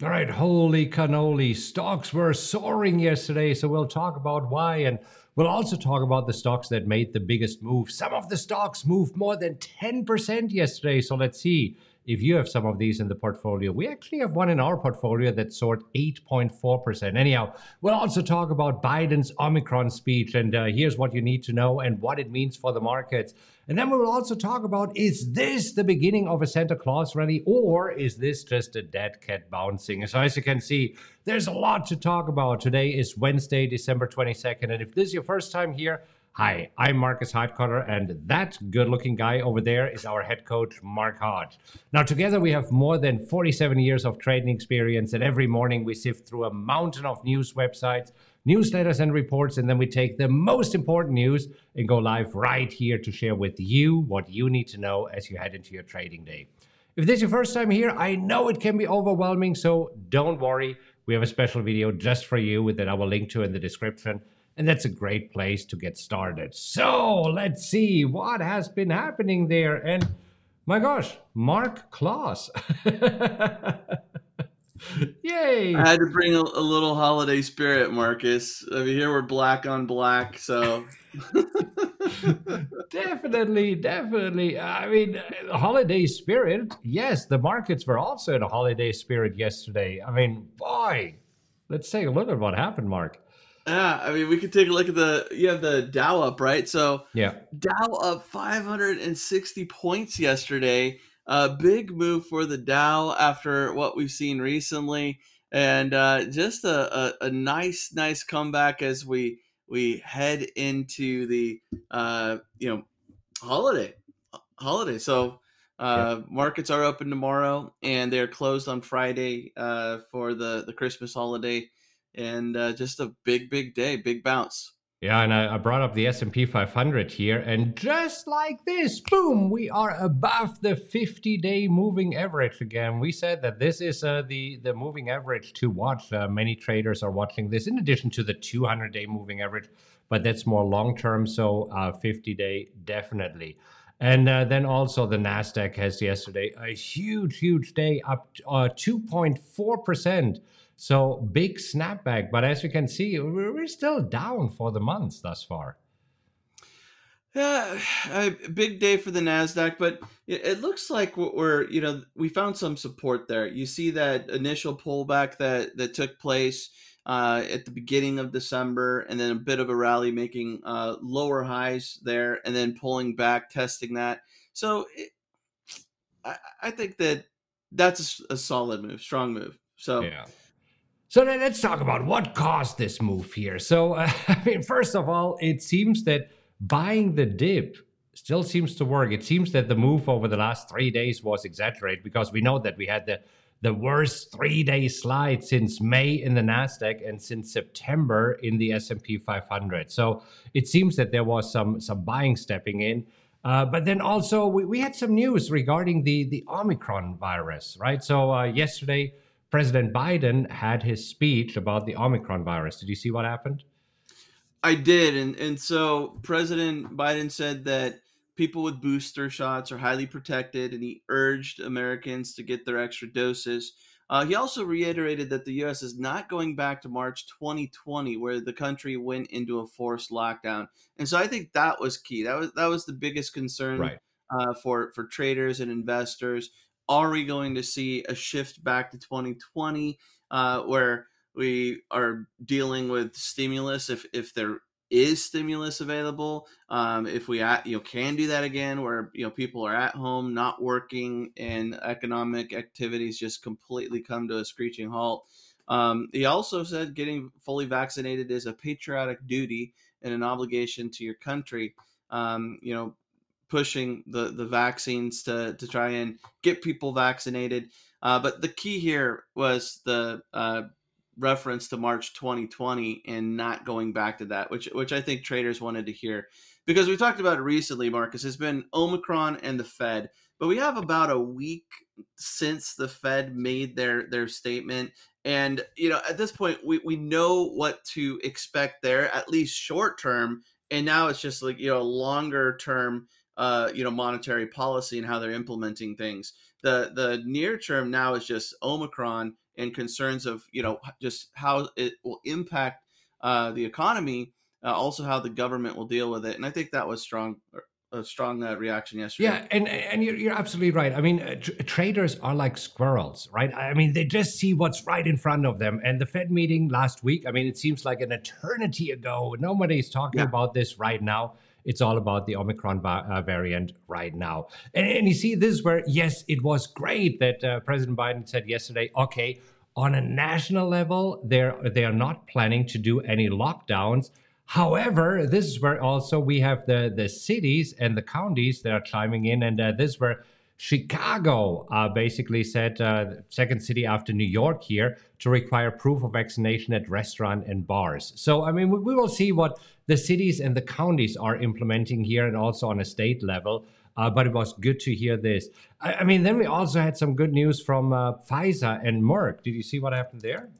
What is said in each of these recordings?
All right, holy cannoli. Stocks were soaring yesterday, so we'll talk about why and we'll also talk about the stocks that made the biggest move. Some of the stocks moved more than 10% yesterday, so let's see if you have some of these in the portfolio. We actually have one in our portfolio that soared 8.4%. Anyhow, we'll also talk about Biden's Omicron speech, and uh, here's what you need to know and what it means for the markets. And then we will also talk about is this the beginning of a Santa Claus rally or is this just a dead cat bouncing? So, as you can see, there's a lot to talk about. Today is Wednesday, December 22nd. And if this is your first time here, Hi, I'm Markus Heitkoetter, and that good looking guy over there is our head coach, Mark Hodge. Now, together we have more than 47 years of trading experience, and every morning we sift through a mountain of news websites, newsletters, and reports, and then we take the most important news and go live right here to share with you what you need to know as you head into your trading day. If this is your first time here, I know it can be overwhelming, so don't worry. We have a special video just for you that I will link to in the description and that's a great place to get started. So let's see what has been happening there. And my gosh, Mark Klaus. Yay! I had to bring a, a, little holiday spirit, Markus. I mean, here we're black on black, so definitely, definitely. I mean, uh, holiday spirit. Yes, the markets were also in a holiday spirit yesterday. I mean, boy, let's take a look at what happened, Mark. Yeah, I mean, we could take a look at the you have the Dow up, right? So yeah, Dow up 560 points yesterday. A big move for the Dow after what we've seen recently, and uh, just a, a, a, nice, nice comeback as we we head into the uh, you know holiday holiday. So uh, yeah. markets are open tomorrow, and they're closed on Friday uh, for the the Christmas holiday and uh, just a big, big day, big bounce. Yeah, and I, I brought up the S&P 500 here, and just like this, boom, we are above the 50-day moving average again. We said that this is uh, the the moving average to watch. Uh, many traders are watching this in addition to the 200-day moving average, but that's more long-term. So 50-day uh, definitely. And uh, then also the Nasdaq has yesterday a huge, huge day, up 2.4 uh, percent. So big snapback, but as you can see, we're still down for the months thus far. Yeah, a big day for the Nasdaq, but it looks like we're you know we found some support there. You see that initial pullback that that took place uh, at the beginning of December, and then a bit of a rally, making uh, lower highs there, and then pulling back, testing that. So it, I, I think that that's a solid move, strong move. So yeah. So let's talk about what caused this move here. So, uh, I mean, first of all, it seems that buying the dip still seems to work. It seems that the move over the last three days was exaggerated because we know that we had the the worst three-day slide since May in the Nasdaq and since September in the S&P 500. So it seems that there was some some buying stepping in. Uh, but then also we, we had some news regarding the the Omicron virus, right? So uh, yesterday President Biden had his speech about the Omicron virus. Did you see what happened? I did, and and so President Biden said that people with booster shots are highly protected, and he urged Americans to get their extra doses. Uh, he also reiterated that the U.S. is not going back to March 2020, where the country went into a forced lockdown, and so I think that was key. That was that was the biggest concern right. uh, for for traders and investors. Are we going to see a shift back to 2020 uh, where we are dealing with stimulus if, if there is stimulus available um, if we at, you know can do that again where you know people are at home not working and economic activities just completely come to a screeching halt. Um, he also said getting fully vaccinated is a patriotic duty and an obligation to your country. Um, you know pushing the the vaccines to to try and get people vaccinated. Uh, but the key here was the uh, reference to March 2020 and not going back to that, which which I think traders wanted to hear because we talked about it recently. Markus has been Omicron and the Fed, but we have about a week since the Fed made their their statement. And you know, at this point, we, we know what to expect there, at least short term. And now it's just like you know, longer term uh, you know monetary policy and how they're implementing things. The the near term now is just Omicron and concerns of you know just how it will impact uh, the economy, uh, also how the government will deal with it. And I think that was strong a strong uh, reaction yesterday. Yeah, and and you're, you're absolutely right. I mean, uh, tr- traders are like squirrels, right? I mean, they just see what's right in front of them. And the Fed meeting last week, I mean, it seems like an eternity ago. Nobody's talking yeah. about this right now. It's all about the Omicron va- uh, variant right now. And, and, you see, this is where, yes, it was great that uh, President Biden said yesterday, okay, on a national level, they're they are not planning to do any lockdowns However, this is where also we have the, the cities and the counties that are chiming in, and uh, this is where Chicago uh, basically said, uh, second city after New York here, to require proof of vaccination at restaurant and bars. So, I mean, we, we will see what the cities and the counties are implementing here and also on a state level. Uh, but it was good to hear this. I, I, mean, then we also had some good news from uh, Pfizer and Merck. Did you see what happened there?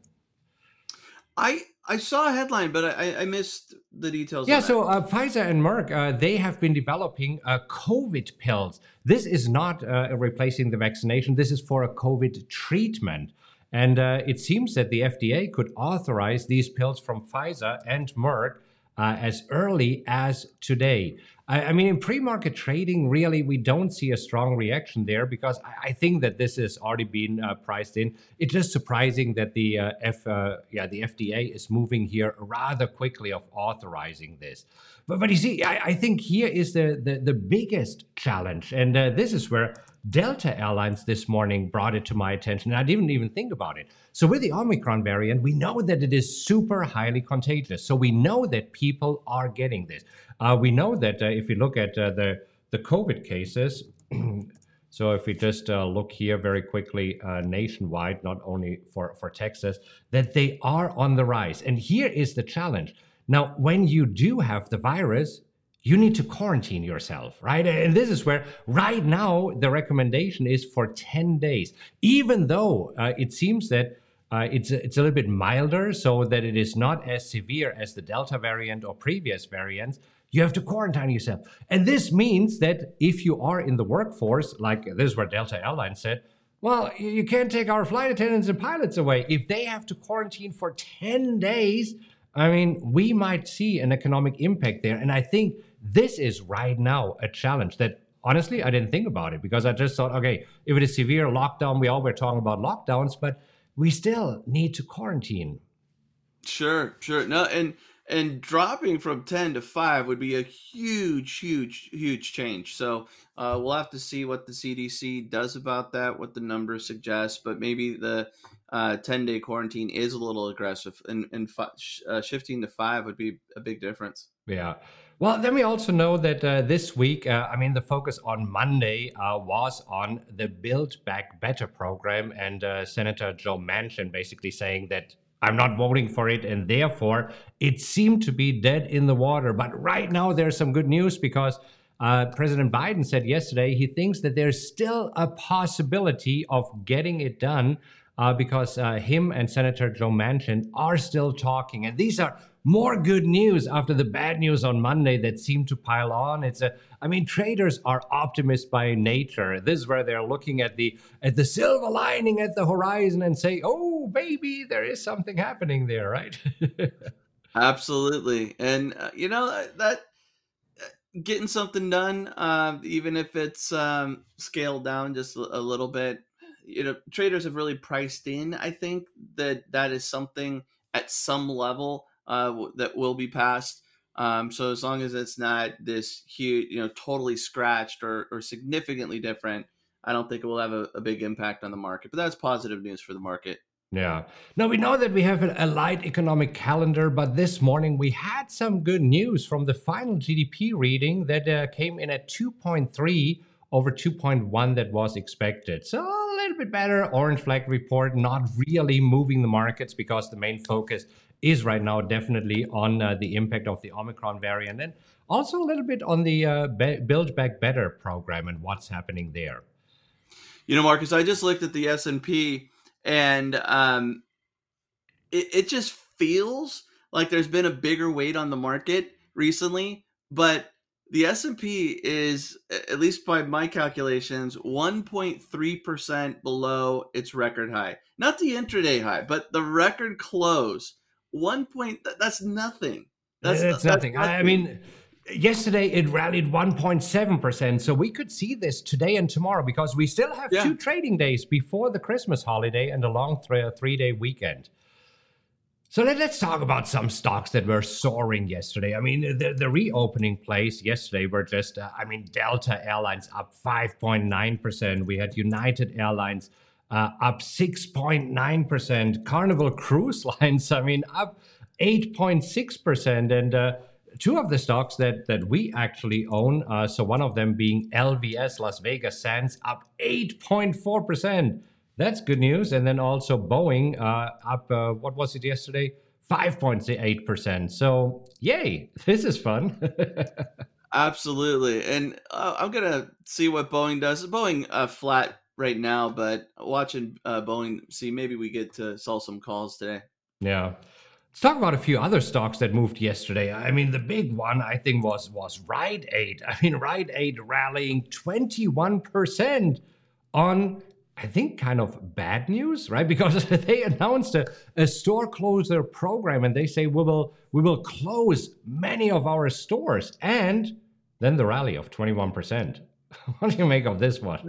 I I saw a headline, but I, I missed the details. Yeah, so uh, Pfizer and Merck, uh, they have been developing uh, COVID pills. This is not uh, replacing the vaccination. This is for a COVID treatment. And uh, it seems that the FDA could authorize these pills from Pfizer and Merck uh, as early as today. I, I mean, in pre-market trading, really, we don't see a strong reaction there because I, I think that this has already been uh, priced in. It's just surprising that the uh, F, uh, yeah, the FDA is moving here rather quickly of authorizing this. But, but you see, I, I think here is the, the, the biggest challenge, and uh, this is where Delta Airlines this morning brought it to my attention, I didn't even think about it. So, with the Omicron variant, we know that it is super highly contagious. So, we know that people are getting this. Uh, we know that uh, if you look at uh, the, the COVID cases, so if we just uh, look here very quickly uh, nationwide, not only for, for Texas, that they are on the rise. And here is the challenge. Now, when you do have the virus, you need to quarantine yourself, right? And this is where right now the recommendation is for 10 days, even though uh, it seems that uh, it's, it's a little bit milder so that it is not as severe as the Delta variant or previous variants. You have to quarantine yourself. And this means that if you are in the workforce, like this is where Delta Airlines said, well, you can't take our flight attendants and pilots away. If they have to quarantine for 10 days, I mean, we might see an economic impact there. And I think this is right now a challenge that honestly I didn't think about it because I just thought, okay, if it is severe lockdown, we all were talking about lockdowns, but we still need to quarantine. Sure, sure. No, and and dropping from 10 to 5 would be a huge huge huge change. So uh, we'll have to see what the cdc does about that what the numbers suggest but maybe the uh, 10 day quarantine is a little aggressive and, and uh, shifting to 5 would be a big difference. Yeah. Well, then we also know that uh, this week, uh, I mean, the focus on Monday uh, was on the Build Back Better program, and uh, Senator Joe Manchin basically saying that I'm not voting for it, and therefore it seemed to be dead in the water. But right now, there's some good news because uh, President Biden said yesterday he thinks that there's still a possibility of getting it done uh, because uh, him and Senator Joe Manchin are still talking. And these are more good news after the bad news on Monday that seemed to pile on. It's a, I mean, traders are optimists by nature. This is where they're looking at the at the silver lining at the horizon and say, "Oh, baby, there is something happening there," right? Absolutely, and uh, you know that uh, getting something done, uh, even if it's um, scaled down just a little bit. You know, traders have really priced in. I think that that is something at some level uh, that will be passed. Um, so as long as it's not this huge, you know, totally scratched or, or significantly different, I don't think it will have a, a, big impact on the market. But that's positive news for the market. Yeah. Now we know that we have a light economic calendar, but this morning we had some good news from the final GDP reading that uh, came in at 2.3 over 2.1 that was expected. So a little bit better. Orange flag report not really moving the markets because the main focus is right now definitely on uh, the impact of the Omicron variant and also a little bit on the uh, Be- Build Back Better program and what's happening there. You know, Markus, I just looked at the S and P, and um, it, it just feels like there's been a bigger weight on the market recently, but the S&P is at least by my calculations 1.3% below its record high. Not the intraday high, but the record close. 1 point that's nothing. That's, that's, nothing. nothing. I mean yesterday it rallied 1.7%, so we could see this today and tomorrow because we still have yeah. two trading days before the Christmas holiday and a long 3-day weekend. So let, us talk about some stocks that were soaring yesterday. I mean, the, the reopening plays yesterday were just, uh, I mean, Delta Airlines up 5.9%. We had United Airlines uh, up 6.9%. Carnival Cruise Lines, I mean, up 8.6%. And uh, two of the stocks that, that we actually own, uh, so one of them being LVS, Las Vegas Sands, up 8.4%. That's good news. And then also Boeing uh, up, uh, what was it yesterday? 5.8%. So, yay, this is fun. Absolutely. And uh, I'm going to see what Boeing does. Boeing uh, flat right now, but watching uh, Boeing, see, maybe we get to sell some calls today. Yeah. Let's talk about a few other stocks that moved yesterday. I mean, the big one I think was was Rite Aid. I mean, Rite Aid rallying 21% on I think, kind of bad news, right? Because they announced a, a store closure program and they say we will we will close many of our stores, and then the rally of twenty one percent. What do you make of this one?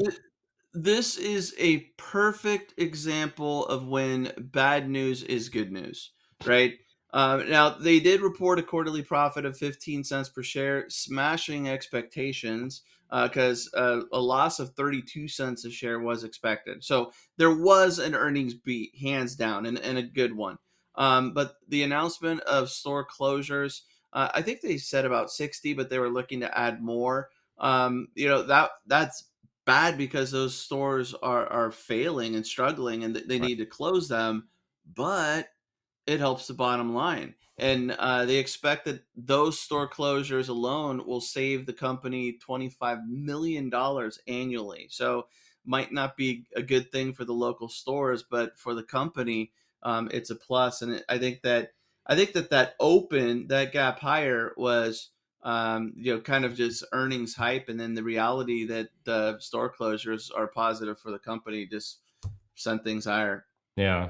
This is a perfect example of when bad news is good news, right? Uh, now they did report a quarterly profit of 15 cents per share, smashing expectations because uh, uh, a loss of 32 cents a share was expected. So there was an earnings beat, hands down, and, and a good one. Um, but the announcement of store closures, uh, I think they said about 60, but they were looking to add more. Um, you know that that's bad because those stores are are failing and struggling, and they need to close them. But it helps the bottom line. And uh, they expect that those store closures alone will save the company $25 million annually. So, might not be a good thing for the local stores, but for the company, um, it's a plus. And I think that I think that that open that gap higher was um, you know kind of just earnings hype, and then the reality that the store closures are positive for the company just sent things higher. Yeah,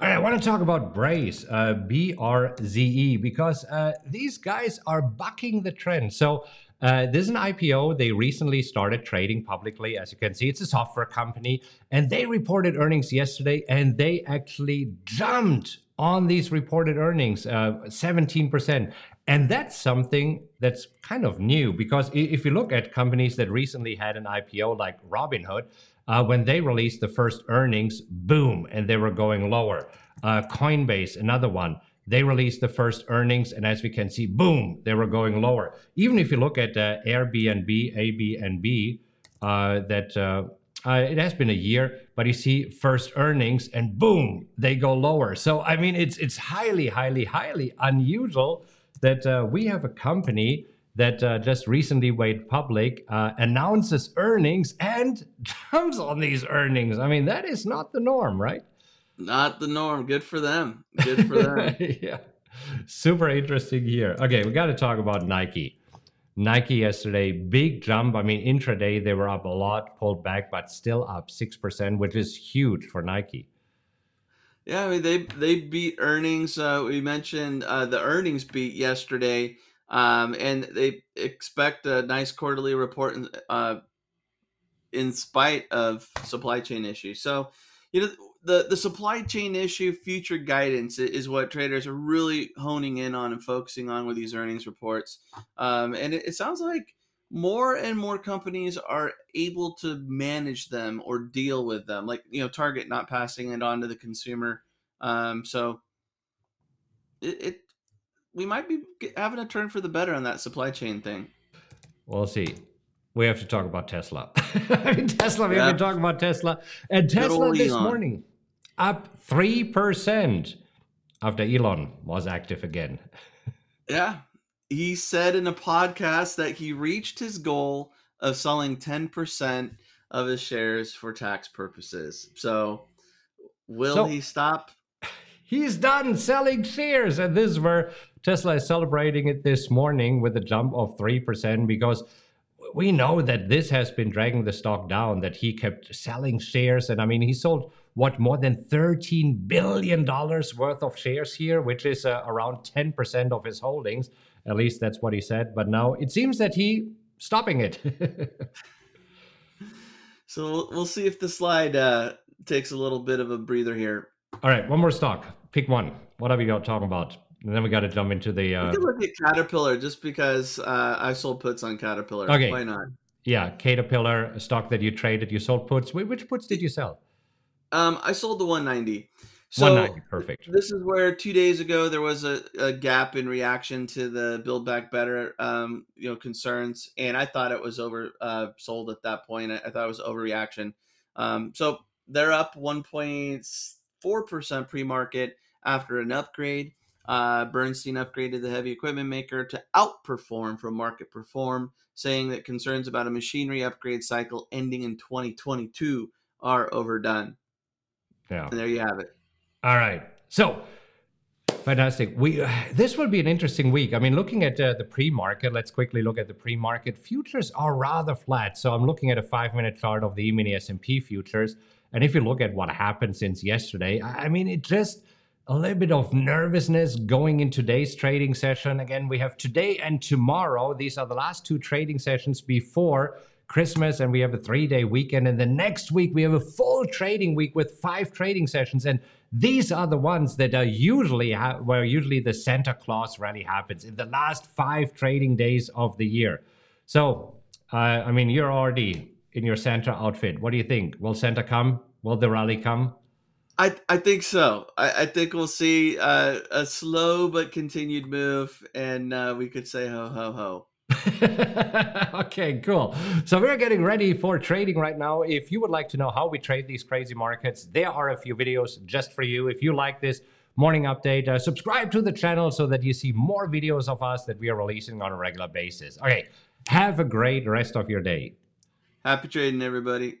all right, I want to talk about Braze, uh, B R Z E, because uh, these guys are bucking the trend. So, uh, this is an IPO. They recently started trading publicly. As you can see, it's a software company, and they reported earnings yesterday, and they actually jumped on these reported earnings, uh, 17%. And that's something that's kind of new because if you look at companies that recently had an IPO like Robinhood, uh, when they released the first earnings, boom, and they were going lower. Uh, Coinbase, another one, they released the first earnings, and as we can see, boom, they were going lower. Even if you look at uh, Airbnb, Airbnb, uh, that uh, uh, it has been a year, but you see first earnings, and boom, they go lower. So I mean, it's it's highly, highly, highly unusual that uh, we have a company that uh, just recently went public, uh, announces earnings and jumps on these earnings. I mean, that is not the norm, right? Not the norm. Good for them. Good for them. yeah. Super interesting here. Okay, we got to talk about Nike. Nike yesterday, big jump. I mean, intraday they were up a lot, pulled back, but still up 6%, which is huge for Nike. Yeah, I mean they they beat earnings. Uh, we mentioned uh, the earnings beat yesterday. Um, and they expect a nice quarterly report in, uh, in spite of supply chain issues. So, you know, the, the supply chain issue, future guidance is what traders are really honing in on and focusing on with these earnings reports. Um, and it, it sounds like more and more companies are able to manage them or deal with them, like, you know, Target not passing it on to the consumer. Um, so it, it we might be having a turn for the better on that supply chain thing. We'll see. We have to talk about Tesla. I mean, Tesla. We've been talking about Tesla, and Tesla this Elon. morning up three percent after Elon was active again. yeah, he said in a podcast that he reached his goal of selling ten percent of his shares for tax purposes. So, will so, he stop He's done selling shares. And this is where Tesla is celebrating it this morning with a jump of 3% because we know that this has been dragging the stock down, that he kept selling shares. And I mean, he sold what more than $13 billion worth of shares here, which is uh, around 10% of his holdings. At least that's what he said. But now it seems that he stopping it. so we'll see if the slide uh, takes a little bit of a breather here. All right, one more stock. Pick one. What have you got talking about? And then we got to jump into the. Uh... We can look at Caterpillar just because uh, I sold puts on Caterpillar. Okay. Why not? Yeah, Caterpillar, a stock that you traded, you sold puts. Which puts did you sell? Um, I sold the 190. So 190, perfect. This is where two days ago there was a, a gap in reaction to the Build Back Better, um, you know, concerns, and I thought it was over uh, sold at that point. I, I thought it was overreaction. Um, so they're up 1.4 percent pre-market after an upgrade. Uh, Bernstein upgraded the heavy equipment maker to outperform from market perform, saying that concerns about a machinery upgrade cycle ending in 2022 are overdone. Yeah. And there you have it. All right. So fantastic. We uh, this will be an interesting week. I mean, looking at uh, the pre-market, let's quickly look at the pre-market. Futures are rather flat. So I'm looking at a five-minute chart of the E-mini S&P futures, and if you look at what happened since yesterday, I mean, it just a little bit of nervousness going in today's trading session. Again, we have today and tomorrow. These are the last two trading sessions before Christmas and we have a three day weekend. And the next week, we have a full trading week with five trading sessions. And these are the ones that are usually ha- where usually the Santa Claus rally happens in the last five trading days of the year. So, uh, I mean, you're already in your Santa outfit. What do you think? Will Santa come? Will the rally come? I, I think so. I, I think we'll see uh, a slow but continued move, and uh, we could say ho ho ho. okay, cool. So we're getting ready for trading right now. If you would like to know how we trade these crazy markets, there are a few videos just for you. If you like this morning update, uh, subscribe to the channel so that you see more videos of us that we are releasing on a regular basis. Okay, have a great rest of your day. Happy trading, everybody.